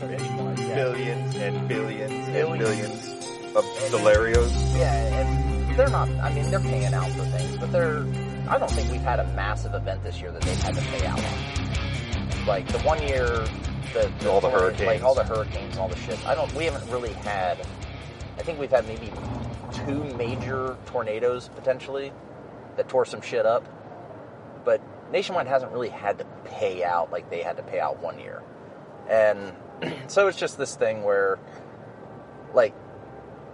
nationwide to made nationwide. Yeah. billions and billions and Billions. billions of Solarios. Yeah, and they're not. I mean, they're paying out for things, but they're. I don't think we've had a massive event this year that they've had to pay out on. Like the one year, the, All the like hurricanes. all the hurricanes, and all the shit. I don't. We haven't really had. I think we've had maybe two major tornadoes potentially that tore some shit up, but Nationwide hasn't really had to pay out like they had to pay out one year, and so it's just this thing where, like,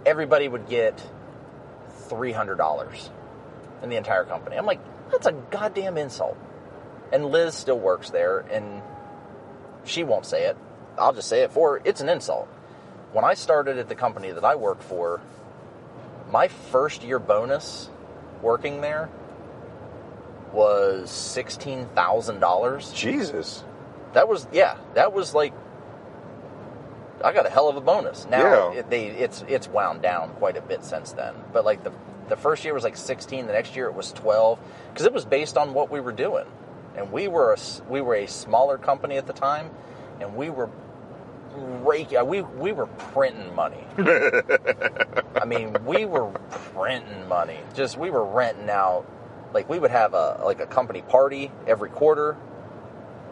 everybody would get three hundred dollars in the entire company. I'm like, that's a goddamn insult. And Liz still works there, and she won't say it. I'll just say it for her. It's an insult. When I started at the company that I work for, my first year bonus working there was sixteen thousand dollars. Jesus. That was yeah. That was like I got a hell of a bonus. Now Yeah. it, they it's it's wound down quite a bit since then. But like the the first year was like 16. The next year it was 12 because it was based on what we were doing, and we were a we were a smaller company at the time, and we were rake uh, we we were printing money. I mean, we were printing money. Just we were renting out. Like we would have a like a company party every quarter,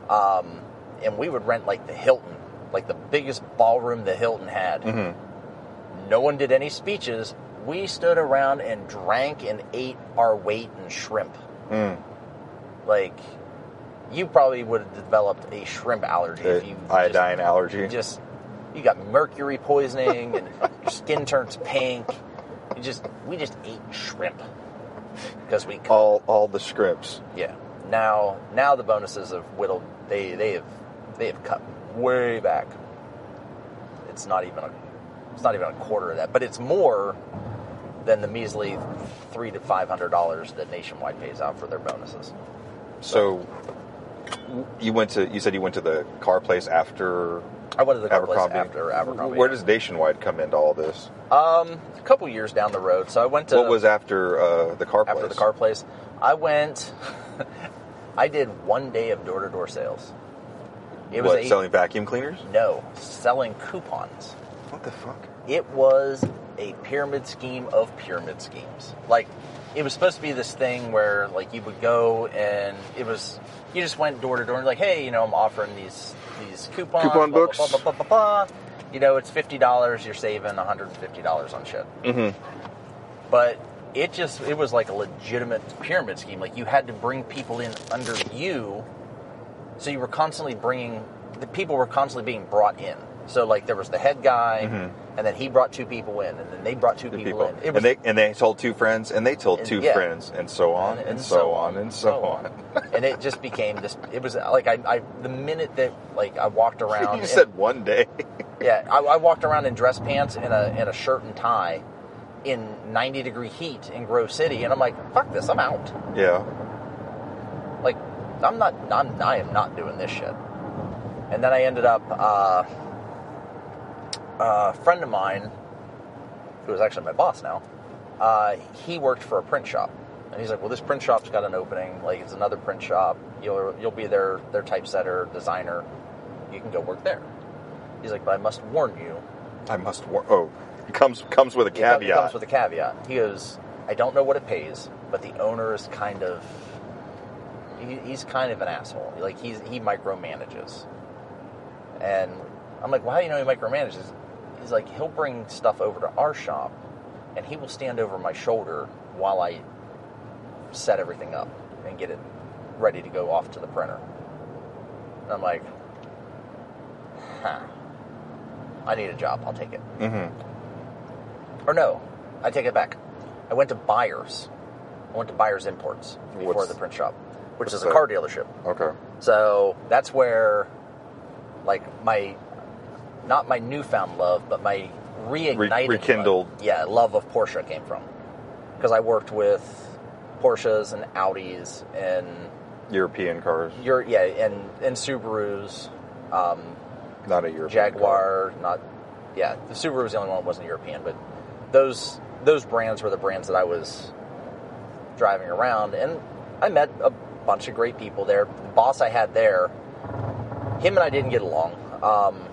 um, and we would rent like the Hilton, like the biggest ballroom the Hilton had. Mm-hmm. No one did any speeches. We stood around and drank and ate our weight in shrimp. Mm. Like you probably would have developed a shrimp allergy if you just- iodine allergy. just you got mercury poisoning and your skin turns pink. You just we just ate shrimp because we could. all all the scripts. Yeah. Now now the bonuses have whittled. They they have they have cut way back. It's not even a it's not even a quarter of that, but it's more than the measly three to five hundred dollars that Nationwide pays out for their bonuses. So you went to you said you went to the car place after I went to the car place after Abercrombie. Where does Nationwide come into all this? um a couple years down the road? So I went to what was after uh, the car place? after the car place. I went. I did one day of door to door sales. It was what, a, selling vacuum cleaners? no selling coupons. What the fuck? It was a pyramid scheme of pyramid schemes. Like it was supposed to be this thing where like you would go and it was you just went door to door and like hey you know I'm offering these these coupons Coupon blah, books. blah, blah, blah, blah, blah. You know it's fifty dollars. You're saving one hundred and fifty dollars on shit. Mm-hmm. but it just it was like a legitimate pyramid scheme like you had to bring people in under you so you were constantly bringing the people were constantly being brought in so like there was the head guy Mhm. and then he brought two people in and then they brought two The people, people, in it was and they and they told two friends, and they told And- two yeah. friends, and so on, and, so, on, and so on. and it just became this it was like I, I the minute that like i walked around you said one day. yeah I, I walked around in dress pants and a, and a shirt and tie in 90 degree heat in grove city and i'm like fuck this i'm out yeah. I'm not I'm I am not doing this shit. And then I ended up uh, a friend of mine who is actually my boss now. Uh, he worked for a print shop, and he's like, "Well, this print shop's got an opening. Like, it's another print shop. You'll you'll be their their typesetter designer. You can go work there." He's like, "But I must warn you, I must. warn. oh, it comes comes with a co- it caveat. comes with a caveat. He goes, I don't know what it pays, but the owner is kind of he, he's kind of an asshole. Like he's he micromanages, and I'm like, well, how do you know he micromanages? He's like, he'll bring stuff over to our shop, and he will stand over my shoulder while I set everything up and get it ready to go off to the printer. And I'm like, huh. I need a job. I'll take it. mm-hmm. Or no, I take it back. I went to Byers. I went to Byers Imports before What's- the print shop, which is a car dealership. Okay. So that's where, like, my, not my newfound love, but my reignited, rekindled. love, yeah, love of Porsche came from. Because I worked with Porsches and Audis and European cars, your yeah and and Subarus, um, not a European car. Jaguar, not yeah. The Subaru was the only one that wasn't European, but those those brands were the brands that I was driving around, and I met a bunch of great people there. The boss I had there, him and I didn't get along. Um,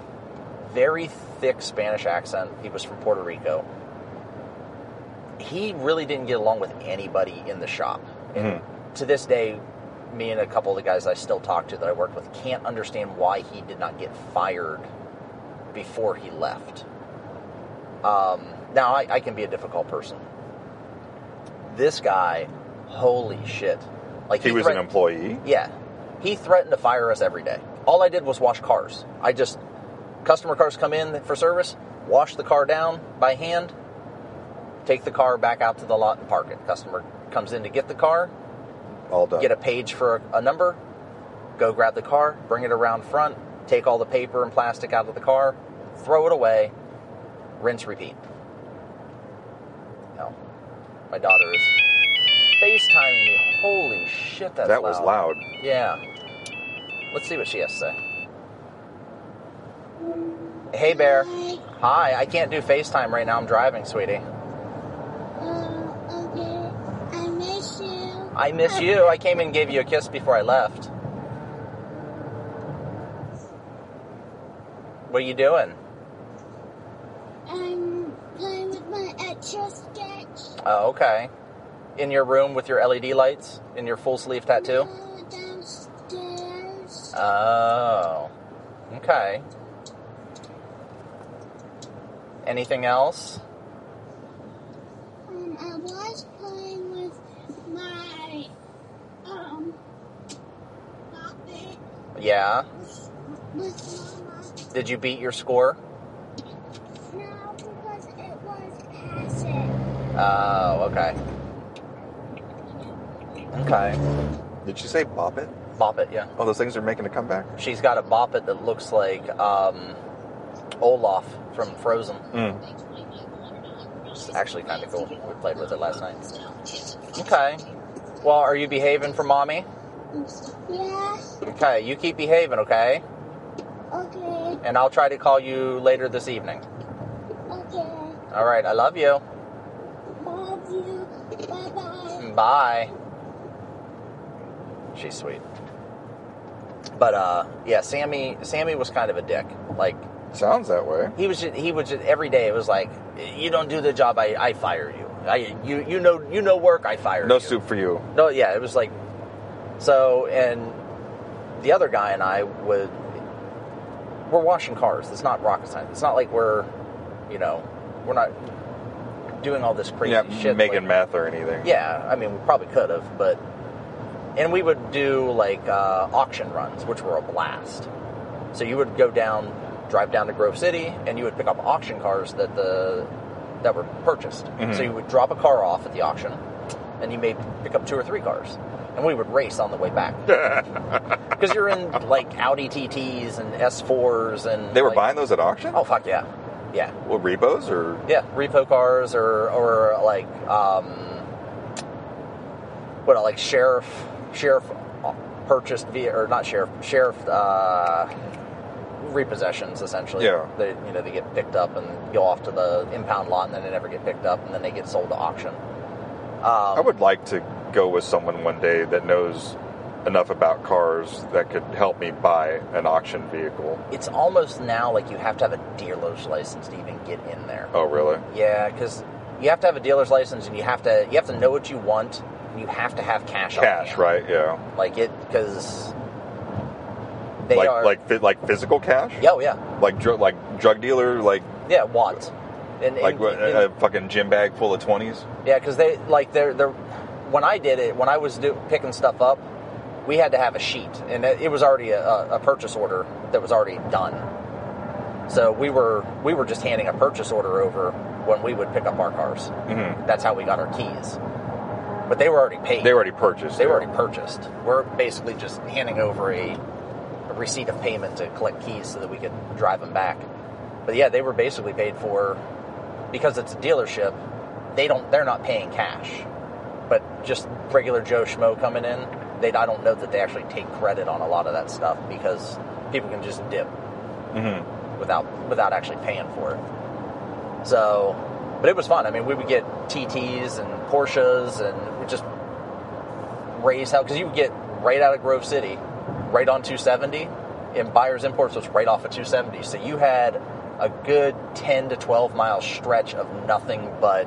very thick Spanish accent. He was from Puerto Rico. He really didn't get along with anybody in the shop. And to this day, me and a couple of the guys I still talk to that I worked with can't understand why he did not get fired before he left. Um, now, I, I can be a difficult person. This guy, holy shit! Like He was an employee. yeah. He threatened to fire us every day. All I did was wash cars. I just, customer cars come in for service, wash the car down by hand, take the car back out to the lot and park it. Customer comes in to get the car, All done. get a page for a, a number, go grab the car, bring it around front, take all the paper and plastic out of the car, throw it away, rinse, repeat. No. My daughter is FaceTiming me. Holy shit, that's that was loud. yeah. Let's see what she has to say. Hey, Bear. Hi. Hi, I can't do FaceTime right now. I'm driving, sweetie. Okay. I miss you. I miss you. I came and gave you a kiss before I left. What are you doing? I'm playing with my etch a sketch. Oh, okay. In your room with your LED lights? In your full sleeve tattoo? Uh, downstairs. Oh. Okay. Anything else? Um, I was playing with my um puppet Yeah. with, with Mama. Did you beat your score? No, because it was passive. Oh, okay. Okay. Did you say bop it? Bop it, yeah. Oh, those things are making a comeback. She's got a bop it that looks like um, Olaf from Frozen. Mm. It's actually kind of cool. We played with it last night. Okay. Well, are you behaving for mommy? Yeah. Okay, you keep behaving, okay? Okay. And I'll try to call you later this evening. Okay. All right, I love you. Love you. Bye-bye. bye. She's sweet. But uh yeah, Sammy Sammy was kind of a dick. Like Sounds that way. he was just, he was just, every day it was like you don't do the job I, I fire you. I you you know you know work I fire No you. soup for you. No, yeah, it was like so and the other guy and I would we're washing cars. It's not rocket science. It's not like we're you know, we're not doing all this crazy Yeah, shit making like- meth or anything. yeah, I mean, we probably could have, but and we would do like uh, auction runs, which were a blast. So you would go down, drive down to Grove City, and you would pick up auction cars that the that were purchased. Mhm. So you would drop a car off at the auction, and you may pick up two or three cars, and we would race on the way back because you're in like Audi TTs and S4s, and They were like- buying those at auction? Oh fuck yeah, yeah. Well, repos or Yeah, repo cars or or like um, what like sheriff sheriff purchased via or not sheriff sheriff uh, repossessions essentially. Yeah. they you know they get picked up and go off to the impound lot and then they never get picked up and then they get sold to auction. Um, I would like to go with someone one day that knows enough about cars that could help me buy an auction vehicle. It's almost now like you have to have a dealer's license to even get in there. Oh, really? Yeah, because you have to have a dealer's license and you have to you have to know what you want. You have to have cash. Cash, right? Yeah. Like it because they like are like like physical cash? Yeah, oh, yeah, Like dr- like drug dealer, like yeah, wads. And, like and- what, and- a fucking gym bag full of twenties. yeah, because they like they're they're when I did it when I was do, picking stuff up, we had to have a sheet, and it, it was already a, a purchase order that was already done. So we were we were just handing a purchase order over when we would pick up our cars. Mm-hmm. That's how we got our keys. But they were already paid. They were already purchased. They were already purchased. We're basically just handing over a, a receipt of payment to collect keys so that we could drive them back. But yeah, they were basically paid for because it's a dealership. They don't. They're not paying cash, but just regular Joe schmo coming in. They I don't know that they actually take credit on a lot of that stuff because people can just dip Mhm. without without actually paying for it. So, but it was fun. I mean, we would get TTs and Porsches and just raise out because you would get right out of Grove City, right on 270, and Byers Imports was right off of 270. So you had a good 10 to 12 mile stretch of nothing but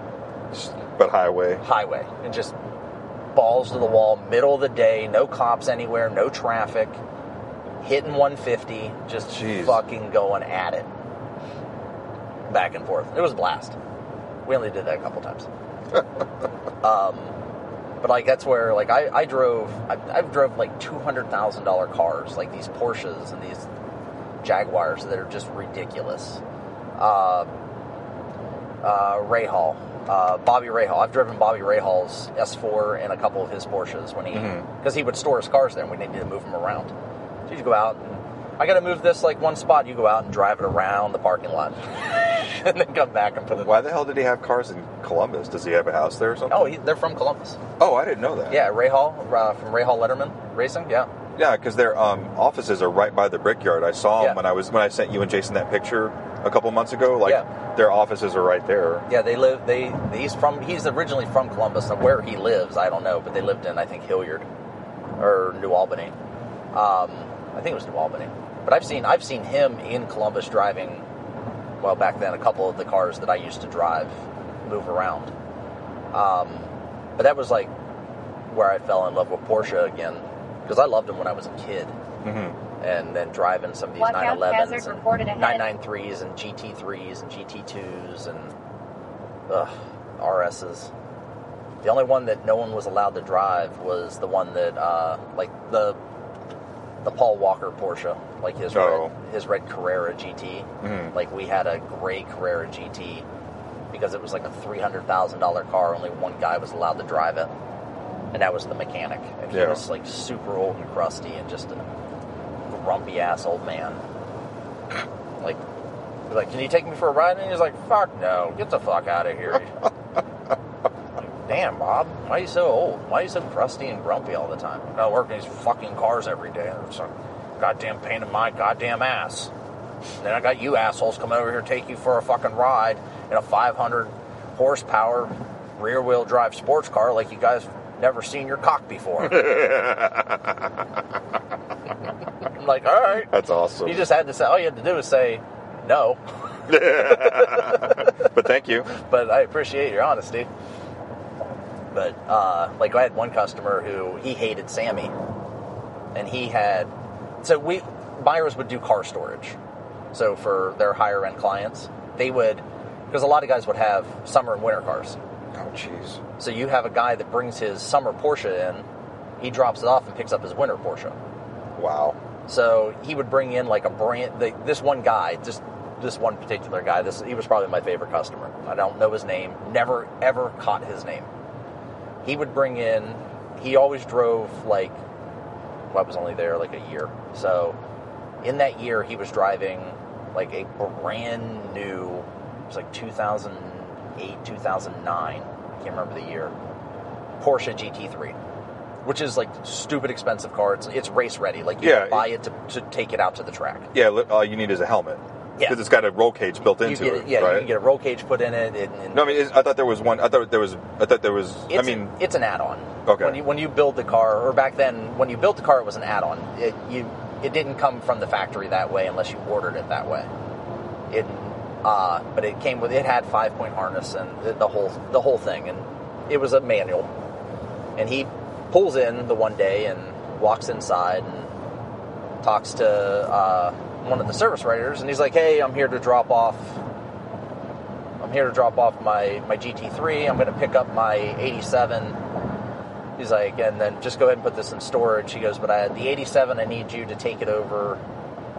But highway. highway and just balls to the wall, middle of the day, no cops anywhere, no traffic, hitting 150, just Jeez. fucking going at it. Back and forth. It was a blast. We only did that a couple times. um, but like that's where like I, I drove I, I've drove like two hundred thousand dollar cars like these Porsches and these Jaguars that are just ridiculous. Uh, uh, Rahal, uh, Bobby Rahal. I've driven Bobby Rahal's S4 and a couple of his Porsches when he because he would store his cars there and we needed to move them around. So you go out and I got to move this like one spot. You go out and drive it around the parking lot and then come back and put it. Why the hell did he have cars in Columbus? Does he have a house there or something? Oh, he, they're from Columbus. oh, I didn't know that. Yeah, Rahal uh, from Rahal Letterman Racing. Yeah, Yeah, because their um, offices are right by the brickyard. I saw them Yeah. when I was when I sent you and Jason that picture a couple months ago. Like Yeah. their offices are right there. yeah. They live. They he's from. He's originally from Columbus. And where he lives, I don't know, but they lived in I think Hilliard or New Albany. Um, I think it was New Albany. But I've seen I've seen him in Columbus driving. Well, back then, a couple of the cars that I used to drive move around. Um, but that was like where I fell in love with Porsche again because I loved them when I was a kid. hmm and then driving some of these Watch out, 911s hazard and reported ahead. 993s and GT3s and GT2s and ugh, RSs. The only one that no one was allowed to drive was the one that, uh, like the the Paul Walker Porsche, like his Oh. red, his red Carrera GT. Mhm. Like we had a gray Carrera GT because it was like a three hundred thousand dollar car. Only one guy was allowed to drive it, and that was the mechanic. And he Yeah. was like super old and crusty and just a grumpy ass old man. Like, like, can you take me for a ride? And he's like, fuck no, get the fuck out of here. damn, Bob, why are you so old? Why are you so crusty and grumpy all the time? I gotta work in these fucking cars every day. It's a goddamn pain in my goddamn ass. Then I got you assholes coming over here to take you for a fucking ride in a 500 horsepower rear wheel drive sports car like you guys never seen your cock before. I'm like, all right. That's awesome. You just had to say, all you had to do is say no. but thank you. But I appreciate your honesty. But uh, like I had one customer who he hated Sammy, and he had so we Byers would do car storage. So for their higher end clients, they would because a lot of guys would have summer and winter cars. Oh, jeez. So you have a guy that brings his summer Porsche in, he drops it off and picks up his winter Porsche. Wow. So he would bring in like a brand. The, this one guy, just this one particular guy. This he was probably my favorite customer. I don't know his name. Never ever caught his name. He would bring in. He always drove like. Well, I was only there like a year. So in that year, he was driving like a brand new. It was like 2008, 2009. I can't remember the year. Porsche GT3 which is like stupid expensive car. It's, it's race ready. Like you Yeah, can buy it to, to take it out to the track. Yeah, all you need is a helmet. Yeah. Because it's got a roll cage built into get it. yeah, right? you can get a roll cage put in it. And, and No, I mean, I thought there was one. I thought there was. I thought there was. I mean, it's an add-on. Okay. When you when you build the car, or back then when you built the car, it was an add-on. It you it didn't come from the factory that way unless you ordered it that way. It uh, but it came with it had five point harness and the, the whole the whole thing, and it was a manual. And he pulls in the one day and walks inside and talks to uh, one of the service writers, and he's like, "Hey, I'm here to drop off I'm here to drop off my, my GT3. I'm going to pick up my 87. He's like, and then just go ahead and put this in storage. He goes, but I, had the 87, I need you to take it over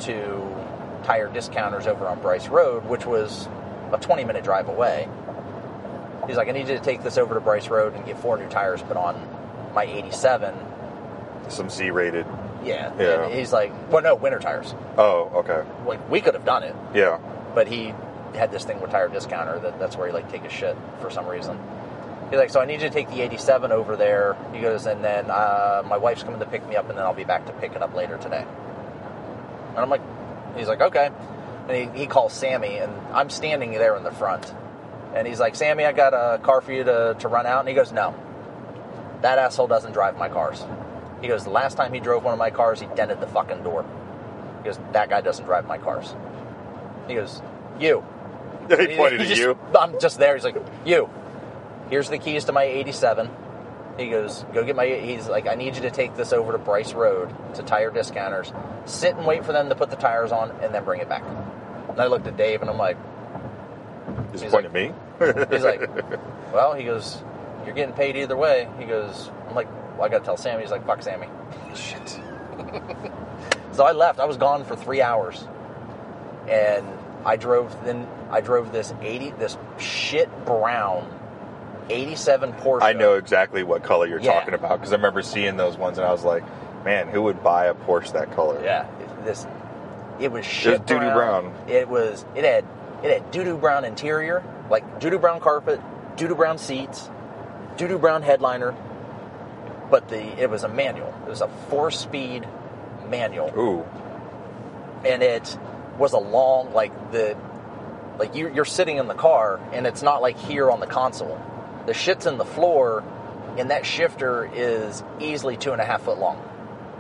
to tire discounters over on Bryce Road, which was a 20 minute drive away. He's like, I need you to take this over to Bryce Road and get four new tires put on my 87. some C rated. Yeah. Yeah. And he's like, well, no, winter tires. Oh, okay. Like, we could have done it. Yeah. but he had this thing with tire discounter that that's where he like take a shit for some reason. He's like, so I need you to take the 87 over there. He goes, and then uh, my wife's coming to pick me up, and then I'll be back to pick it up later today. And I'm like, he's like, okay. And he, he calls Sammy, and I'm standing there in the front. And he's like, Sammy, I got a car for you to, to run out. And he goes, no, that asshole doesn't drive my cars. He goes, the last time he drove one of my cars, he dented the fucking door. He goes, that guy doesn't drive my cars. He goes, you. he pointed at just- you. I'm just there. He's like, you. Here's the keys to my 87. He goes, go get my. He's like, I need you to take this over to Bryce Road to tire discounters. Sit and wait for them to put the tires on, and then bring it back. And I looked at Dave, and I'm like, He's He's pointing at me. he's like, well, he goes, you're getting paid either way. He goes, I'm like, well, I got to tell Sammy. He's like, fuck Sammy. Shit. So I left. I was gone for three hours, and I drove. Then I drove this eighty, this shit brown, eighty-seven Porsche. I know exactly what color you're Yeah. talking about because I remember seeing those ones and I was like, man, who would buy a Porsche that color? Yeah, it- this. It was shit doo-doo brown. It was. It had. It had doo doo brown interior, like doo doo brown carpet, doo doo brown seats, doo doo brown headliner. But the it was a manual. It was a four-speed manual. Ooh. and it was a long like the like you, you're sitting in the car and it's not like here on the console the shit's in the floor and that shifter is easily two and a half foot long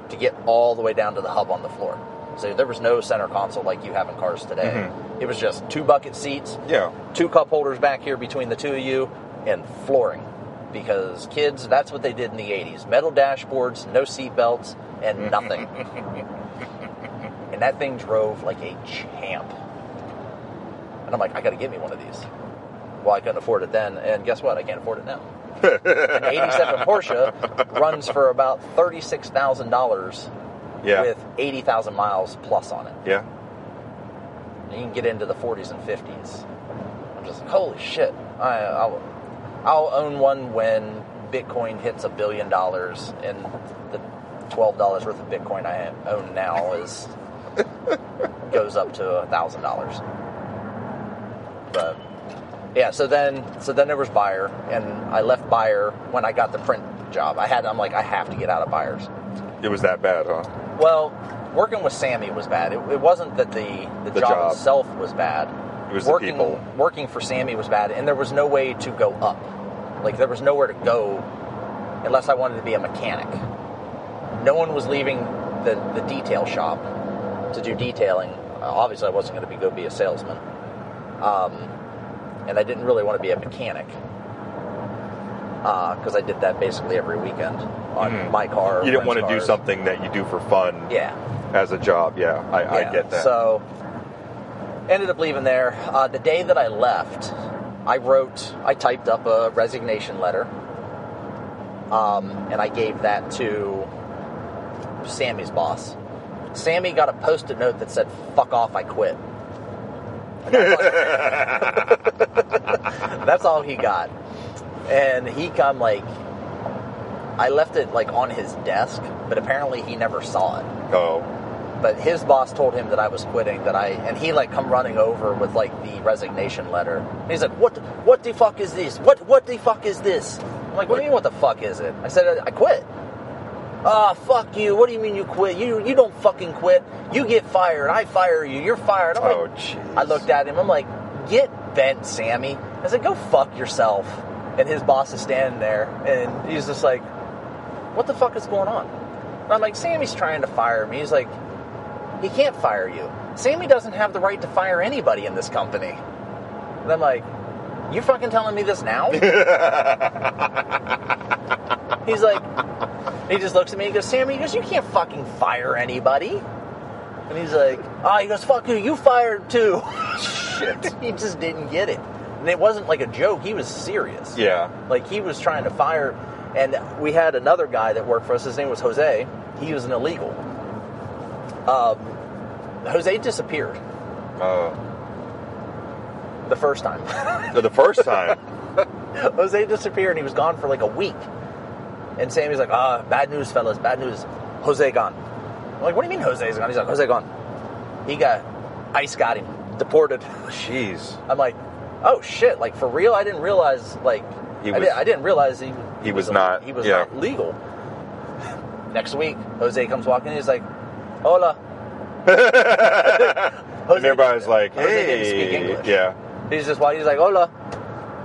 to get all the way down to the hub on the floor so there was no center console like you have in cars today mm-hmm. it was just two bucket seats Yeah. two cup holders back here between the two of you and flooring because kids that's what they did in the 80s metal dashboards no seat belts and nothing and that thing drove like a champ and i'm like i gotta get me one of these well i couldn't afford it then and guess what i can't afford it now an 87 porsche runs for about $36000 Yeah. with 80000 miles plus on it yeah. and you can get into the 40s and 50s. I'm just like, holy shit! I, I'll, I'll own one when Bitcoin hits a billion dollars, and the twelve dollars worth of Bitcoin I own now is goes up to a thousand dollars. But yeah, so then so then there was Byer, and I left Byer when I got the print job. I had I'm like I have to get out of Byers. It was that bad, huh? Well, working with Sammy was bad. It, it wasn't that the the, The job, job. itself was bad. It was the working people. working for Sammy was bad, and there was no way to go up. Like there was nowhere to go unless I wanted to be a mechanic. No one was leaving the the detail shop to do detailing. Uh, obviously, I wasn't going to be go be a salesman, um, and I didn't really want to be a mechanic because I did that basically every weekend on Mhm. my car. You didn't want to do something that you do for fun Yeah. as a job. Yeah, I, I get that. So, ended up leaving there. Uh, the day that I left, I wrote, I typed up a resignation letter, um, and I gave that to Sammy's boss. Sammy got a post-it note that said "fuck off, I quit." That's all, he got, and he come like. I left it like on his desk, but apparently he never saw it oh, but his boss told him that I was quitting. That I and he like come running over with like the resignation letter. And he's like, "What? the- What the fuck is this? What? What the fuck is this?" I'm like, "What do you mean? What the fuck is it?" I said, "I quit." Ah, fuck you. What do you mean you quit? You you don't fucking quit. You get fired. I fire you. You're fired. I'm Oh, like, jeez. I looked at him. I'm like, get bent, Sammy. I said, go fuck yourself. And his boss is standing there, and he's just like, what the fuck is going on? And I'm like, Sammy's trying to fire me. He's like, he can't fire you. Sammy doesn't have the right to fire anybody in this company. And I'm like, you fucking telling me this now? He's like, he just looks at me. He goes, Sammy, he goes, you can't fucking fire anybody. And he's like, ah, he goes, fuck you, you fired too. Shit. he just didn't get it. And it wasn't like a joke. He was serious. yeah. Like he was trying to fire, and we had another guy that worked for us. His name was Jose. He was an illegal. Um, Jose disappeared Uh, the first time. the first time. Jose disappeared, and he was gone for like a week. And Sammy's like, "Ah, bad news, fellas, bad news. Jose gone." I'm like, "What do you mean Jose's gone?" He's like, "Jose gone. He got ICE got him deported." Jeez. I'm like, "Oh shit! Like for real? I didn't realize like He I, was- did, I didn't realize he He was a- not- he was yeah. not legal." Next week, Jose comes walking. in, He's like, "Hola." and everybody's like, Jose hey. English. Yeah. He's just walking. He's like, "Hola."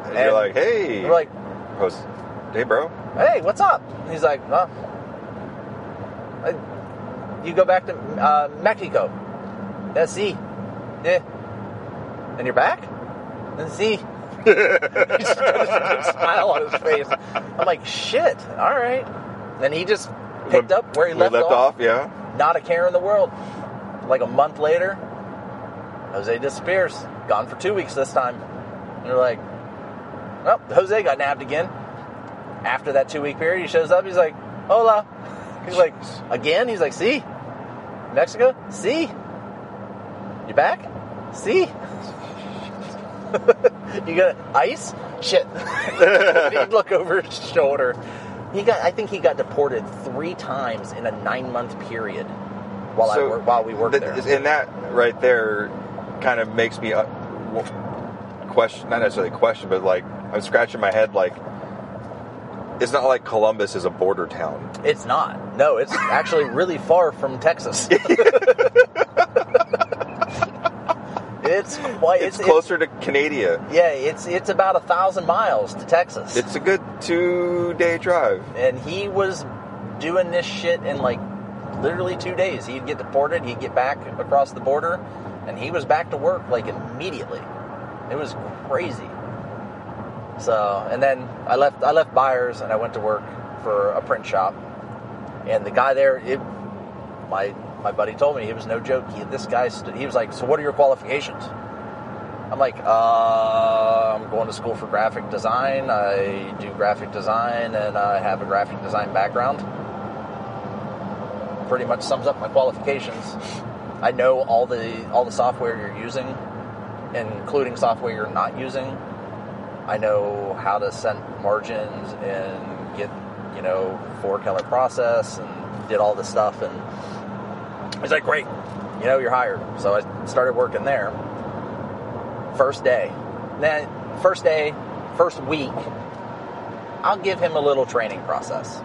And And you're like, hey. We're like, Host, hey, bro. hey, what's up? He's like, huh? Uh, You go back to uh, Mexico. Yeah, see. Yeah. And you're back? And see, got this smile on his face. I'm like, shit, all right. And he just picked up where he left, left off. Yeah. Not a care in the world. Like a month later, Jose disappears. Gone for two weeks this time. And you're like, well, Jose got nabbed again. After that two week period, he shows up. He's like, hola. He's like, again? He's like, see? Mexico? See? You back? See? you got ice? Shit. He'd look over his shoulder. He got. I think he got deported three times in a nine month period while I So, wor- while we worked th- there. And that right there kind of makes me uh, question, not necessarily question, but like I'm scratching my head. Like it's not like Columbus is a border town. It's not. No, it's actually really far from Texas. it's quite. It's, It's, closer to Canada. yeah, it's it's about a thousand miles to Texas. It's a good two day drive. and he was doing this shit in like literally two days. He'd get deported, he'd get back across the border, and he was back to work like immediately. It was crazy. So, and then I left. I left Byers and I went to work for a print shop. And the guy there, it, my my buddy told me he was no joke. He, this guy, he was like, "So what are your qualifications?" I'm like, uh, I'm going to school for graphic design. I do graphic design and I have a graphic design background. Pretty much sums up my qualifications. I know all the all the software you're using, including software you're not using. I know how to set margins and get, you know, four color process and did all this stuff. And he's like, great, you know, you're hired. So I started working there. First day. Then, first day, first week, I'll give him a little training process.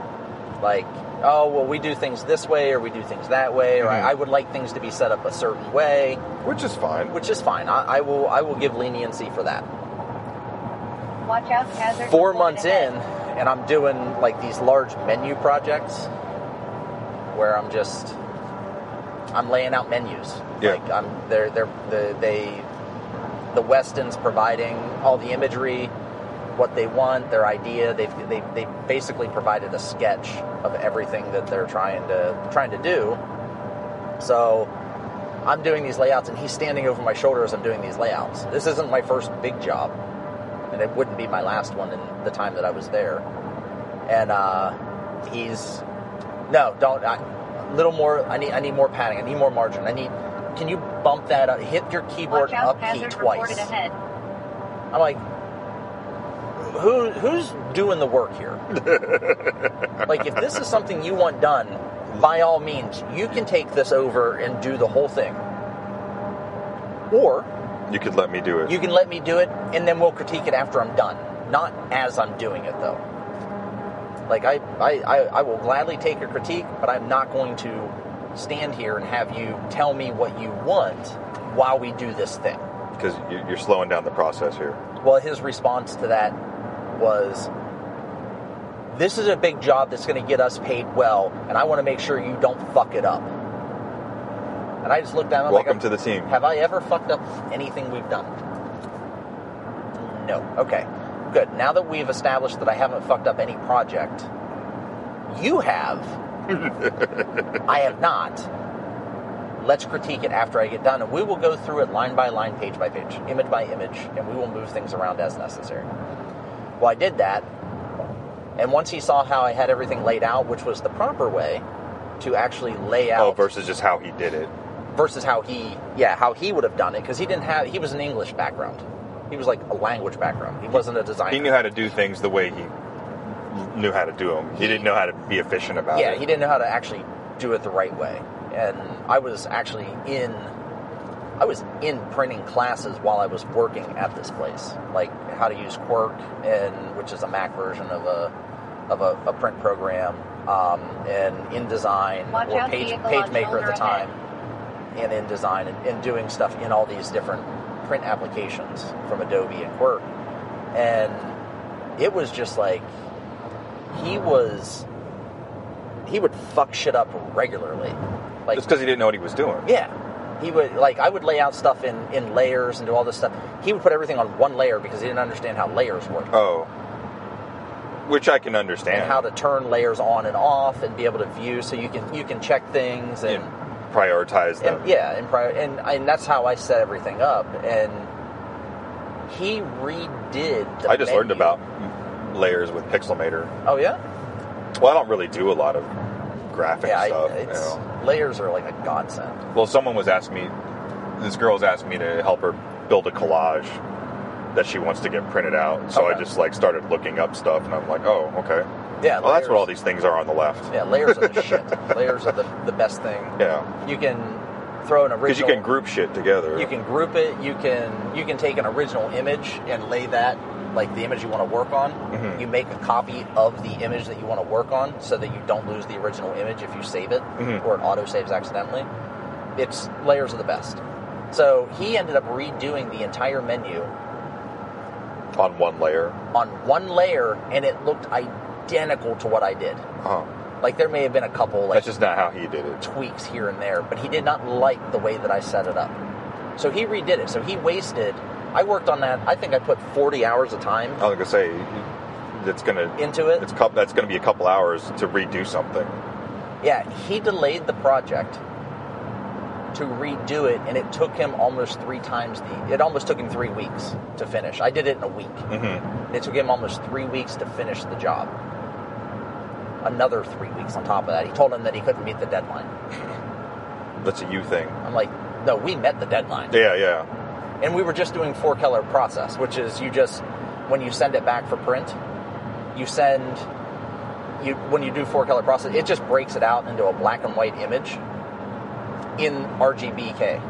Like, oh, well, we do things this way or we do things that way, or Mhm. I, I would like things to be set up a certain way, Which is fine. which is fine. I, I will I will give leniency for that. Watch out, hazard. four months ahead. in and I'm doing like these large menu projects where I'm just I'm laying out menus. Yeah. Like I'm they're they're the they the Weston's providing all the imagery, what they want, their idea. They've they they basically provided a sketch of everything that they're trying to trying to do. So I'm doing these layouts and he's standing over my shoulder as I'm doing these layouts. This isn't my first big job and it wouldn't be my last one in the time that I was there. And uh, he's no, don't. I, little more. I need. I need more padding. I need more margin. I need. Can you bump that up? Hit your keyboard out, up key twice. ahead. I'm like, who who's doing the work here? like, if this is something you want done, by all means, you can take this over and do the whole thing. Or You could let me do it. you can let me do it, and then we'll critique it after I'm done, not as I'm doing it, though. Like I, I, I, I will gladly take your critique, but I'm not going to stand here and have you tell me what you want while we do this thing. because you're slowing down the process here. Well, his response to that was, "This is a big job that's going to get us paid well, and I want to make sure you don't fuck it up." And I just looked at him Welcome like, to the team. Have I ever fucked up anything we've done? No. Okay. Good. Now that we've established that I haven't fucked up any project, you have. I have not. Let's critique it after I get done, and we will go through it line by line, page by page, image by image, and we will move things around as necessary. Well, I did that, and once he saw how I had everything laid out, which was the proper way to actually lay oh, out Oh, versus just how he did it. versus how he yeah how he would have done it because he didn't have he was an english background he was like a language background he wasn't a designer He knew how to do things the way he knew how to do them. He didn't know how to be efficient about yeah it. Yeah, he didn't know how to actually do it the right way and i was actually in i was in printing classes while i was working at this place like how to use Quark and which is a mac version of a of a, a print program um, and InDesign Watch or page vehicle PageMaker at the time ahead. and InDesign and, and doing stuff in all these different print applications from Adobe and Quark. And it was just like he was he would fuck shit up regularly. Like Just because he didn't know what he was doing. yeah. He would like I would lay out stuff in in layers and do all this stuff. He would put everything on one layer because he didn't understand how layers work. Oh. Which I can understand. and how to turn layers on and off and be able to view so you can you can check things and, and prioritize them. and yeah and, prior, and and that's how I set everything up and he redid the I just learned about layers with Pixelmator. oh yeah Well, I don't really do a lot of graphic yeah I- stuff. you know. layers are like a godsend Well, someone was asking me, this girl was asking me to help her build a collage that she wants to get printed out. So I just like started looking up stuff, and I'm like, oh, okay. Yeah Well, that's what all these things are on the left. yeah layers of the shit layers are the, the best thing Yeah, you can throw an original because you can group shit together. you can group it you can you can take an original image and lay that like the image you want to work on Mhm. you make a copy of the image that you want to work on so that you don't lose the original image if you save it Mhm. or it auto saves accidentally it's layers are the best so he ended up redoing the entire menu on one layer. on one layer and it looked identical to what i did Uh-huh. like there may have been a couple like That's just not how he did it. tweaks here and there, but he did not like the way that I set it up. So he redid it. So he wasted. I worked on that. I think I put 40 hours of time I was gonna say, that's gonna into it. it's that's gonna be a couple hours to redo something. Yeah, he delayed the project to redo it, and it took him almost three times the. It almost took him three weeks to finish. I did it in a week. Mm-hmm. It took him almost three weeks to finish the job. Another three weeks on top of that. He told him that he couldn't meet the deadline. That's a you thing. I'm like, no, we met the deadline. Yeah, yeah. and we were just doing four color process which is you just when you send it back for print you send you when you do four color process it just breaks it out into a black and white image in rgbk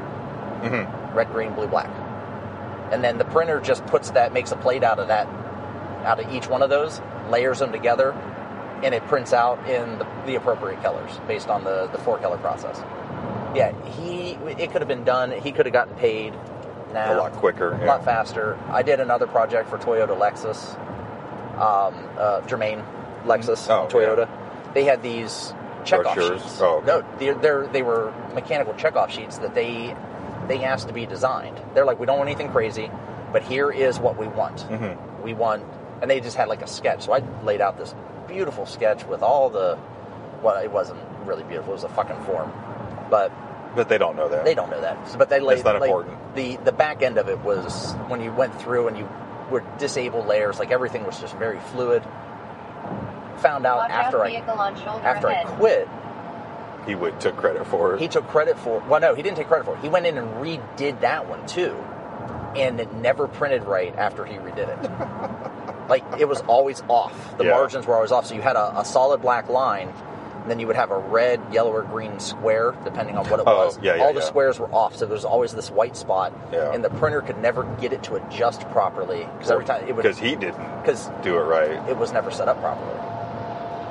Mm-hmm. red green blue black and then the printer just puts that makes a plate out of that out of each one of those layers them together and it prints out in the, the appropriate colors based on the, the four color process yeah he it could have been done he could have gotten paid now A lot quicker. a Yeah. lot faster. I did another project for Toyota Lexus, um, uh, Germain Lexus Oh, Toyota. They had these checkoff Brochures? sheets. Oh, okay. No, they're, they're, they were mechanical checkoff sheets that they they asked to be designed. They're like, we don't want anything crazy, but here is what we want. Mhm. We want, and they just had like a sketch. So I laid out this beautiful sketch with all the, well, it wasn't really beautiful. It was a fucking form, but But they don't know that. they don't know that, So- but they laid. That's not laid- important. The the back end of it was when you went through and you would disable layers, like everything was just very fluid. Found out Watch after I vehicle on shoulder after I quit, He would took credit for it. he took credit for. Well, no, he didn't take credit for it. He went in and redid that one too, and it never printed right after he redid it. like it was always off. The Yeah. margins were always off. So you had a, a solid black line. And then you would have a red, yellow, or green square, depending on what it Oh, was. yeah, yeah, All the yeah. squares were off, so there was always this white spot, Yeah. and the printer could never get it to adjust properly because every time it would because he didn't because do it right. it was never set up properly.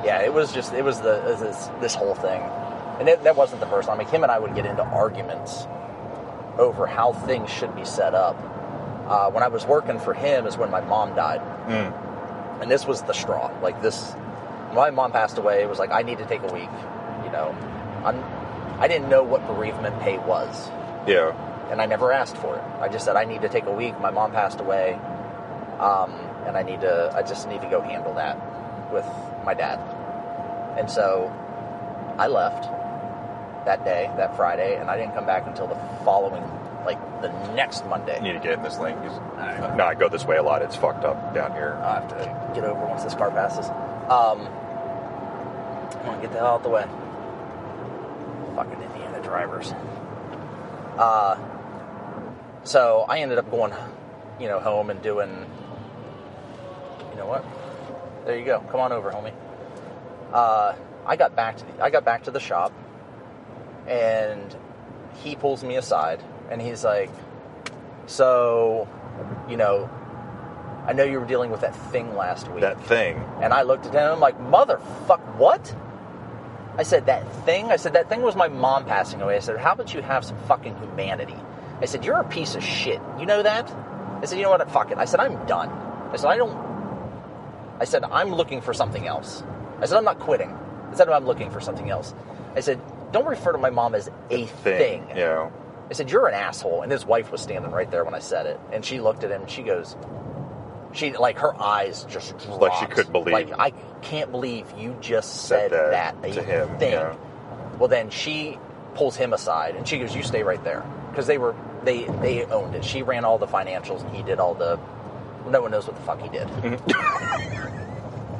Yeah, it was just it was the it was this this whole thing, and it, that wasn't the first time. Like him and I would get into arguments over how things should be set up. Uh, when I was working for him is when my mom died, Mm. and this was the straw. Like this, my mom passed away. It was like I need to take a week. You know, I'm, I didn't know what bereavement pay was Yeah. and I never asked for it. I just said I need to take a week. My mom passed away, um, and I need to. I just need to go handle that with my dad. And so I left that day, that Friday, and I didn't come back until the following, like the next Monday. You need to get in this lane. Alright. no, I go this way a lot. It's fucked up down here. I have to get over once this car passes. Um, want to get the hell out the way. Fucking Indiana drivers. Uh, so I ended up going, you know, home and doing. You know what? There you go. Come on over, homie. Uh, I got back to the, I got back to the shop, and he pulls me aside, and he's like, "So, you know, I know you were dealing with that thing last week. That thing. And I looked at him I'm like, motherfuck, what? I said, that thing? I said, that thing was my mom passing away. I said, how about you have some fucking humanity? I said, you're a piece of shit. You know that? I said, you know what? Fuck it. I said, I'm done. I said, I don't. I said, I'm looking for something else. I said, I'm not quitting. I said, I'm looking for something else. I said, don't refer to my mom as a thing. thing. Yeah. I said, You're an asshole. And his wife was standing right there when I said it. And she looked at him and she goes, she like her eyes just dropped. Like she couldn't believe. Like I can't believe you just Said said, that that, to him, thing. yeah. Well, then she pulls him aside and she goes, "You stay right there," because they were they they owned it. She ran all the financials and he did all the. No one knows what the fuck he did.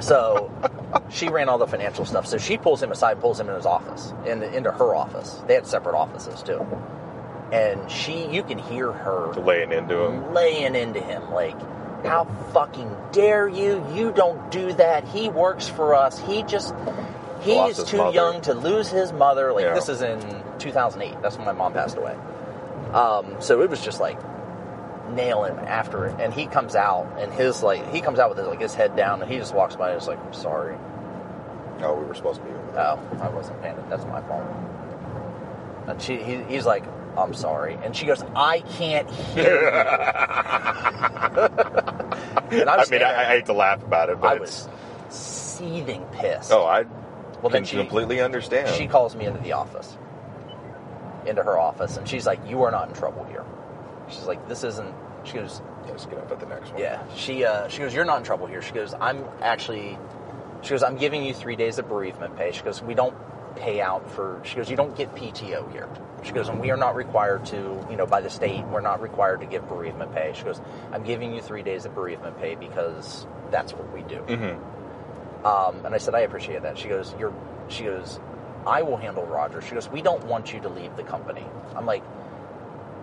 so she ran all the financial stuff. So she pulls him aside, pulls him in his office, in, into her office. They had separate offices too. And she, you can hear her Laying into him. laying into him like how fucking dare you you don't do that he works for us he just he Lost is too mother. young to lose his mother like Yeah. this is in 2008 that's when my mom passed away um, so it was just like nailing him after it and he comes out and his like he comes out with his like his head down and he just walks by and is like i'm sorry Oh, we were supposed to be. oh i wasn't paying it that's my fault and she he, he's like i'm sorry and she goes i can't hear you I mean, I, I hate to laugh about it, but I it's, was seething pissed. Oh, I well, then she completely understand. she calls me into the office, into her office, and she's like, "You are not in trouble here." She's like, "This isn't." She goes, Let's get up at the next one. "Yeah." She uh, she goes, "You're not in trouble here." She goes, "I'm actually." She goes, "I'm giving you three days of bereavement pay." She goes, "We don't pay out for." She goes, "You don't get PTO here." She goes, "And we are not required to, you know, by the state, we're not required to give bereavement pay." She goes, "I'm giving you three days of bereavement pay because that's what we do." hmm Um, and I said, I appreciate that. She goes, You're, she goes, I will handle Roger. She goes, We don't want you to leave the company. I'm like,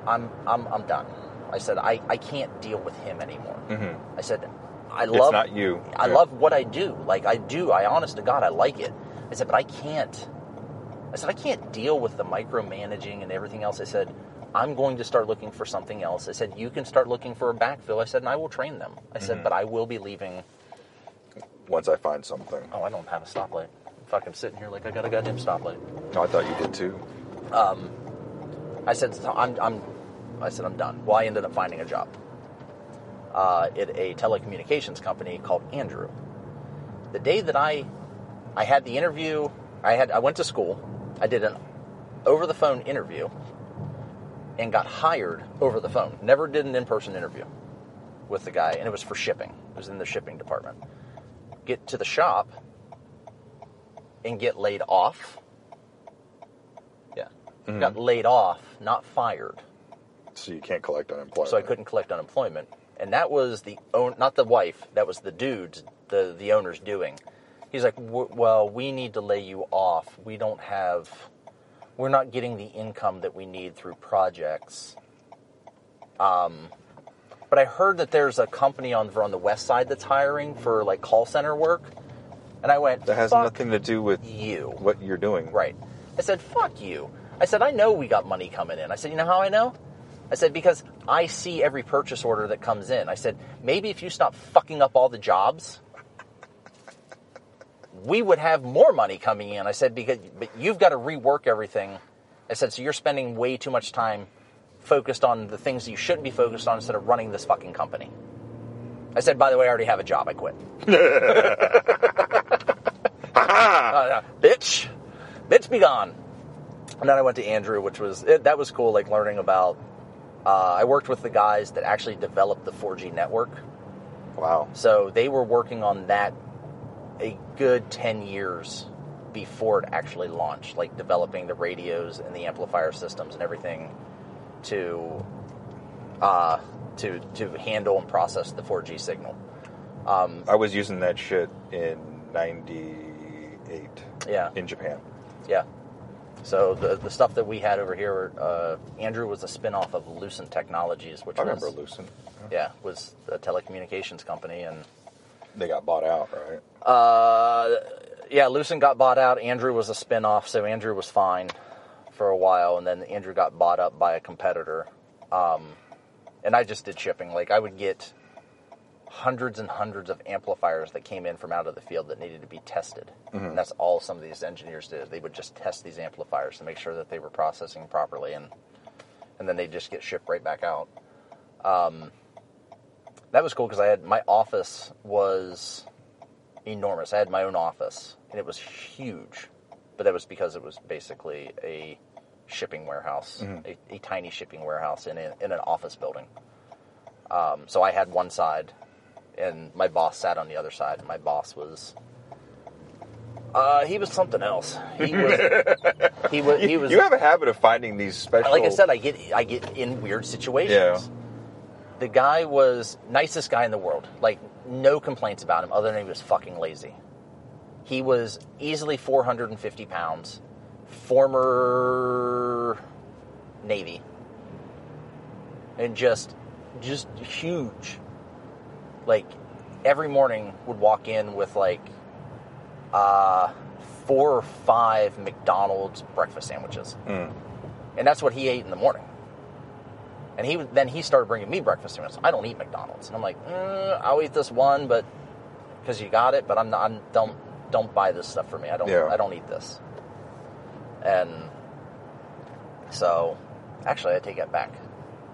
I'm, I'm, I'm done. I said, I, I can't deal with him anymore. hmm I said, I It's love, not you. I Yeah. love what I do. Like I do. I honest to God, I like it. I said, but I can't. I said, I can't deal with the micromanaging and everything else. I said, I'm going to start looking for something else. I said, you can start looking for a backfill. I said, and I will train them. I Mm-hmm. said, but I will be leaving Once I find something. Oh, I don't have a stoplight. Fucking sitting here like I got a goddamn stoplight. Oh, I thought you did too. Um, I said, so I'm, I'm, I said, I'm done. Well, I ended up finding a job uh, at a telecommunications company called Andrew. The day that I, I had the interview, I had, I went to school. I did an over the phone interview and got hired over the phone. Never did an in person interview with the guy, and it was for shipping. It was in the shipping department. Get to the shop and get laid off. Yeah. Mhm. Got laid off, not fired. So you can't collect unemployment. So I couldn't collect unemployment. And that was the own, not the wife, that was the dude's, the, the owner's doing. He's like, "W- well, we need to lay you off. We don't have, we're not getting the income that we need through projects. Um, but I heard that there's a company on, on the west side that's hiring for like call center work. And I went, That has "Fuck nothing to do with you. what you're doing. Right. I said, fuck you. I said, I know we got money coming in. I said, you know how I know? I said, because I see every purchase order that comes in. I said, maybe if you stop fucking up all the jobs, we would have more money coming in. I said, because but you've got to rework everything. I said, so you're spending way too much time focused on the things that you shouldn't be focused on instead of running this fucking company. I said, by the way, I already have a job. I quit. Uh, bitch, bitch, be gone. And then I went to Andrew, which was it, that was cool. Like learning about. Uh, I worked with the guys that actually developed the 4G network, Wow. so they were working on that a good 10 years before it actually launched, like developing the radios and the amplifier systems and everything to uh, to to handle and process the 4G signal. Um, I was using that shit in '98 yeah, in Japan. Yeah. So the the stuff that we had over here, uh, Andrew was a spin-off of Lucent Technologies, which I was remember Lucent. yeah was a telecommunications company, and They got bought out, right? uh, yeah, Lucent got bought out. Andrew was a spin-off, so Andrew was fine for a while, and then Andrew got bought up by a competitor. Um, and I just did shipping. Like I would get hundreds and hundreds of amplifiers that came in from out of the field that needed to be tested. And that's all some of these engineers did. They would just test these amplifiers to make sure that they were processing properly, and and then they just get shipped right back out. Um, that was cool because I had my office was enormous. I had my own office, and it was huge. But that was because it was basically a shipping warehouse, Mm-hmm. a, a tiny shipping warehouse in, a, in an office building. Um, so I had one side, and my boss sat on the other side. And my boss was, uh, he was something else. He was, he was, he was. you have a habit of finding these special. like I said, I get I get in weird situations. Yeah. The guy was nicest guy in the world. Like no complaints about him, other than he was fucking lazy. He was easily 450 pounds, former Navy, and just just huge. Like every morning would walk in with like uh, four or five McDonald's breakfast sandwiches Mm. and that's what he ate in the morning. And he then he started bringing me breakfast sandwiches. I don't eat McDonald's, and I'm like, mm, I'll eat this one, but because you got it, but I'm not. I'm, don't don't buy this stuff for me. I don't. Yeah. I don't eat this. And so, actually, I take that back.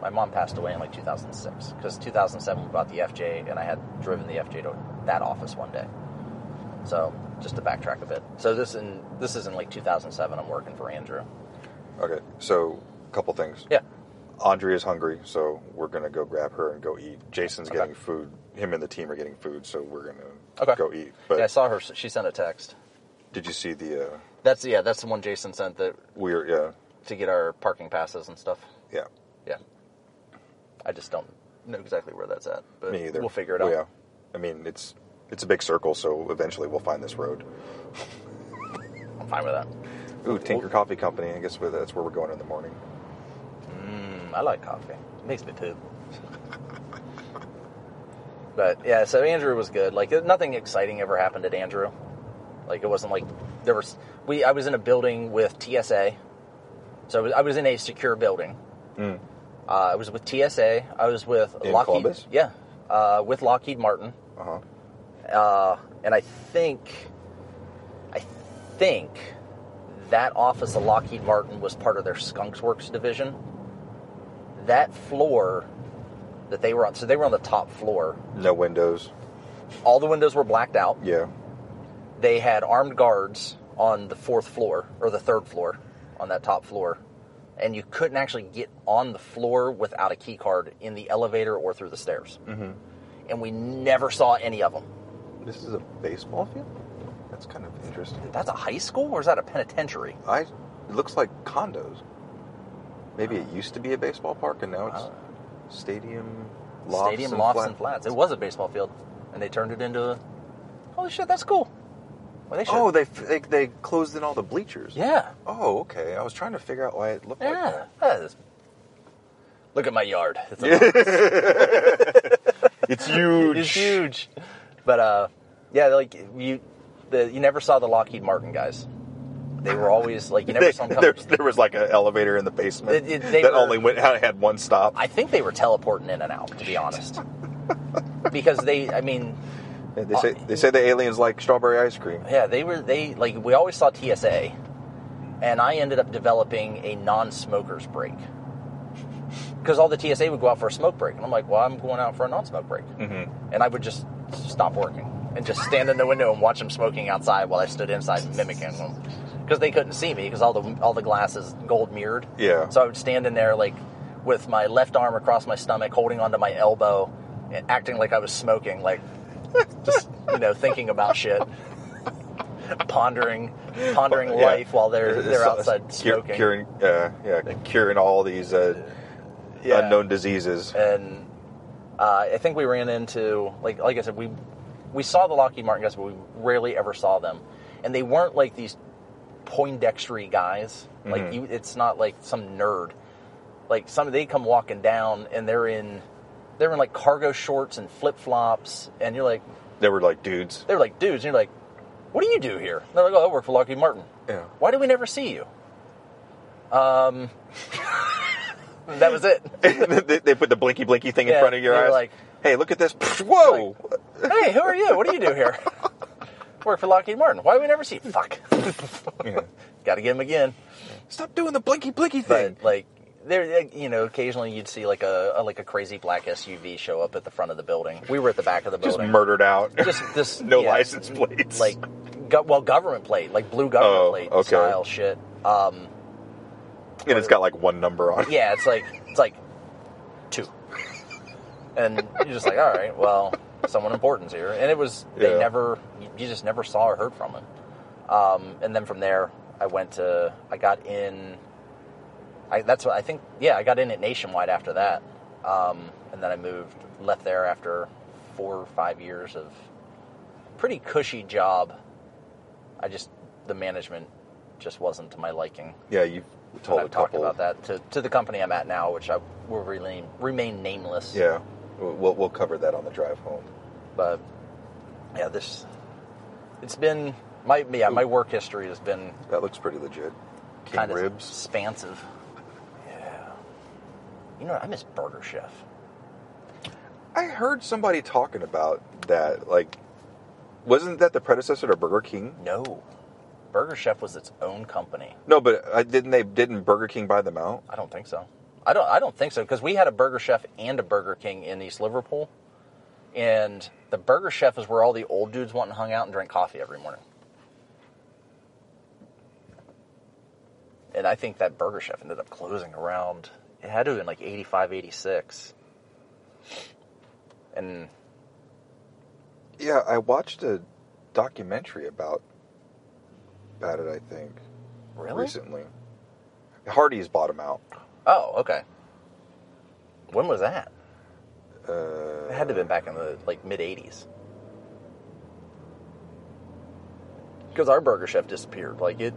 My mom passed away in like 2006 because 2007 we bought the FJ, and I had driven the FJ to that office one day. So just to backtrack a bit. So this in this is in like 2007. I'm working for Andrew. Okay, so a couple things. Yeah. Andrea's hungry, so we're gonna go grab her and go eat. Jason's Okay. getting food. Him and the team are getting food, so we're gonna Okay. go eat. But yeah, I saw her. She sent a text. did you see the? Uh, That's yeah. That's the one Jason sent that we're yeah to get our parking passes and stuff. Yeah. I just don't know exactly where that's at, but me either. we'll figure it out. Yeah, I mean it's it's a big circle, so eventually we'll find this road. I'm fine with that. Ooh, Tinker Coffee Company. I guess that's where we're going in the morning. Mm, I like coffee. It makes me poop. but yeah, so Andrew was good. Like nothing exciting ever happened at Andrew. Like it wasn't like there was we. I was in a building with TSA, so I was, I was in a secure building. Mm. Uh, I was with TSA. I was with In Lockheed. Columbus? Yeah, uh, with Lockheed Martin. Uh huh. Uh, and I think, I think that office of Lockheed Martin was part of their Skunks Works division. That floor that they were on, so they were on the top floor. No windows. All the windows were blacked out. Yeah. They had armed guards on the fourth floor or the third floor on that top floor. And you couldn't actually get on the floor without a key card in the elevator or through the stairs. Mm-hmm. And we never saw any of them. This is a baseball field. That's kind of interesting. That's a high school or is that a penitentiary? I. It looks like condos. Maybe it used to be a baseball park, and now it's Uh, stadium lofts Stadium and lofts flat- and flats. It was a baseball field, and they turned it into. a... Holy shit, that's cool. Well, they should. Oh, they, they they closed in all the bleachers. yeah, Oh, okay. I was trying to figure out why it looked like yeah. that. That is- Look at my yard. It's, a It's huge. it's huge. But uh, yeah, like you, the you never saw the Lockheed Martin guys. They were always like you never They- saw them there, come. there was like an elevator in the basement It- it- they that were- only went had had one stop. I think they were teleporting in and out, to be honest. because they, I mean, Yeah, they say they say the aliens like strawberry ice cream. Yeah, they were they like we always saw TSA, and I ended up developing a non-smokers break because all the TSA would go out for a smoke break, and I'm like, well, I'm going out for a non-smoke break, Mm-hmm. and I would just stop working and just stand in the window and watch them smoking outside while I stood inside mimicking them because they couldn't see me because all the all the glass is gold mirrored. Yeah. So I would stand in there like with my left arm across my stomach, holding onto my elbow, and acting like I was smoking, like just you know thinking about shit, pondering, pondering Yeah. life while they're It's, they're outside smoking. curing, uh, yeah, curing all these uh, Yeah. unknown diseases. and uh, I think we ran into like like I said we we saw the Lockheed Martin guys, but we rarely ever saw them, and they weren't like these Poindextery guys. Like Mhm. you, it's not like some nerd. Like some they come walking down and they're in they're in like cargo shorts and flip flops, and you're like They were like dudes. They were like dudes, and you're like, what do you do here? And they're like, oh, I work for Lockheed Martin. Yeah. Why do we never see you? Um, that was it. they, they put the blinky blinky thing in front of your they were eyes. like- hey, look at this. Whoa. hey, who are you? What do you do here? Work for Lockheed Martin. Why do we never see you? Fuck. Yeah. Got to get him again. Stop doing the blinky blinky thing. But like, there, you know, occasionally you'd see like a, a like a crazy black SUV show up at the front of the building. We were at the back of the building, Just murdered out. Just this no yeah, license plates. like go, well government plate like blue government Oh, plate okay. style shit um And it's got like one number on it. yeah, it's like it's like two, and you're just like, all right, well, someone important's here, and it was they Yeah. never, you you just never saw or heard from him. Um, and then from there, I went to, I got in, I that's what I think, yeah, I got in at Nationwide after that, um, and then I moved, left there after four or five years of pretty cushy job. I just the management just wasn't to my liking. Yeah, you've told a talked about that to, to the company I'm at now, which I will remain remain nameless. Yeah, we'll we'll cover that on the drive home. But yeah, this it's been my yeah my work history has been That looks pretty legit. King kind of ribs. expansive. You know, what? I miss Burger Chef. I heard somebody talking about that. Like, wasn't that the predecessor to Burger King? No, Burger Chef was its own company. No, but uh, didn't they? Didn't Burger King buy them out? I don't think so. I don't. I don't think so because we had a Burger Chef and a Burger King in East Liverpool, and the Burger Chef is where all the old dudes went and hung out and drank coffee every morning. And I think that Burger Chef ended up closing around. It had to have been like 85, 86. And Yeah, I watched a documentary about about it. I think really? recently. Hardee's bought them out. Oh, okay. When was that? Uh, It had to have been back in the like mid '80s. Because our Burger Chef disappeared. Like it,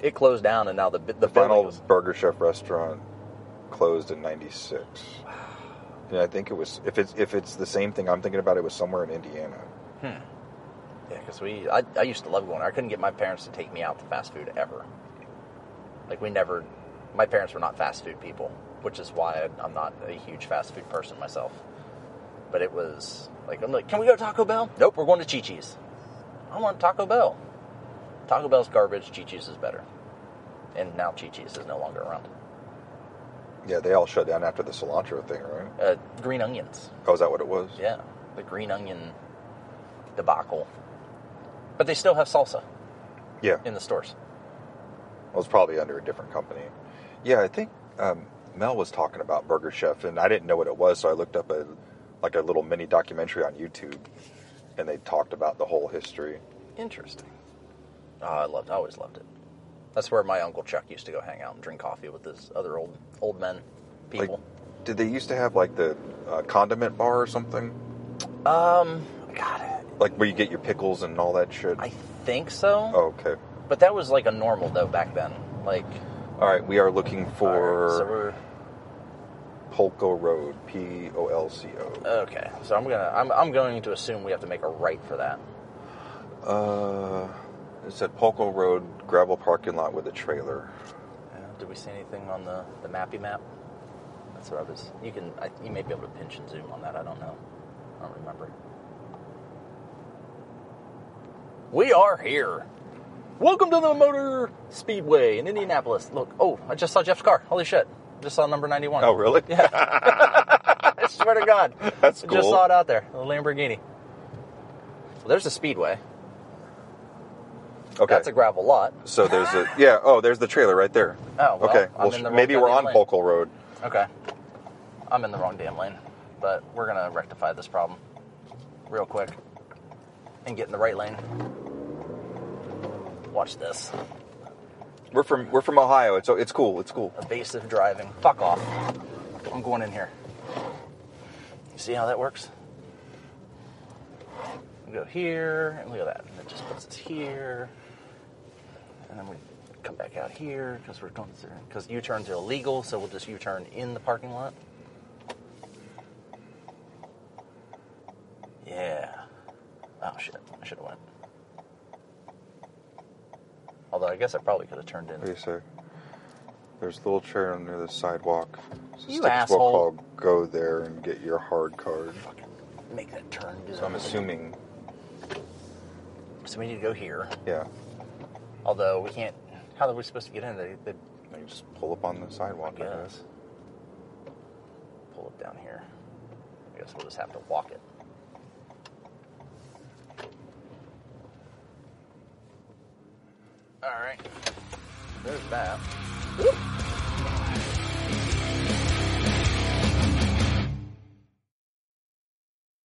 it closed down, and now the the, the final was- Burger Chef restaurant closed in '96. Yeah, I think it was. If it's if it's the same thing I'm thinking about, it was somewhere in Indiana. Hmm. Yeah, because we, I, I used to love going. I couldn't get my parents to take me out to fast food ever. Like we never, my parents were not fast food people, which is why I'm not a huge fast food person myself. But it was like I'm like, can we go to Taco Bell? Nope, we're going to Chi Chi's. I want Taco Bell. Taco Bell's garbage. Chi Chi's is better. And now Chi Chi's is no longer around. Yeah, they all shut down after the cilantro thing, right? Uh, green onions. Oh, is that what it was? Yeah, the green onion debacle. But they still have salsa Yeah. in the stores. It was probably under a different company. Yeah, I think um, Mel was talking about Burger Chef, and I didn't know what it was, so I looked up a like a little mini documentary on YouTube, and they talked about the whole history. Interesting. Oh, I loved. I always loved it. That's where my uncle Chuck used to go hang out and drink coffee with his other old old men people. Like, did they used to have like the uh, condiment bar or something, um, God, like where you get your pickles and all that shit? I think so. Oh, okay. But that was like a normal though back then. Like All right, we are looking all right, for so we're Polco Road, P O L C O. okay. So I'm gonna I'm I'm going to assume we have to make a right for that. Uh, it said Polco Road gravel parking lot with a trailer. Uh, did we see anything on the the mappy map? That's what I was. You can. I, you may be able to pinch and zoom on that. I don't know. I don't remember. We are here. Welcome to the Motor Speedway in Indianapolis. Look. Oh, I just saw Jeff's car. Holy shit! Just saw number ninety-one. Oh, really? Yeah. I swear to God. That's I cool. Just saw it out there. The Lamborghini. Well, there's the Speedway. Okay. That's a gravel lot. so there's a yeah. Oh, there's the trailer right there. Oh, well, okay. I'm Well, in the sh- maybe we're on lane. Road. Okay. I'm in the wrong damn lane, but we're gonna rectify this problem real quick and get in the right lane. Watch this. We're from we're from Ohio. It's it's cool. It's cool. Evasive driving. Fuck off. I'm going in here. You see how that works? We go here, and look at that. And it just puts us here. And then we come back out here because we're going through. Because U turns are illegal, so we'll just U turn in the parking lot. Yeah. Oh shit! I should have went. Although I guess I probably could have turned in. What do you say? There's a little chair near the sidewalk. So You asshole. call, go there and get your hard card. Fucking make that turn. So I'm assuming, So we need to go here. yeah, Although we can't. How are we supposed to get in? They, they you just pull up on the sidewalk. I guess. guess. pull it down here. I guess we'll just have to walk it. All right. There's that. Whoop.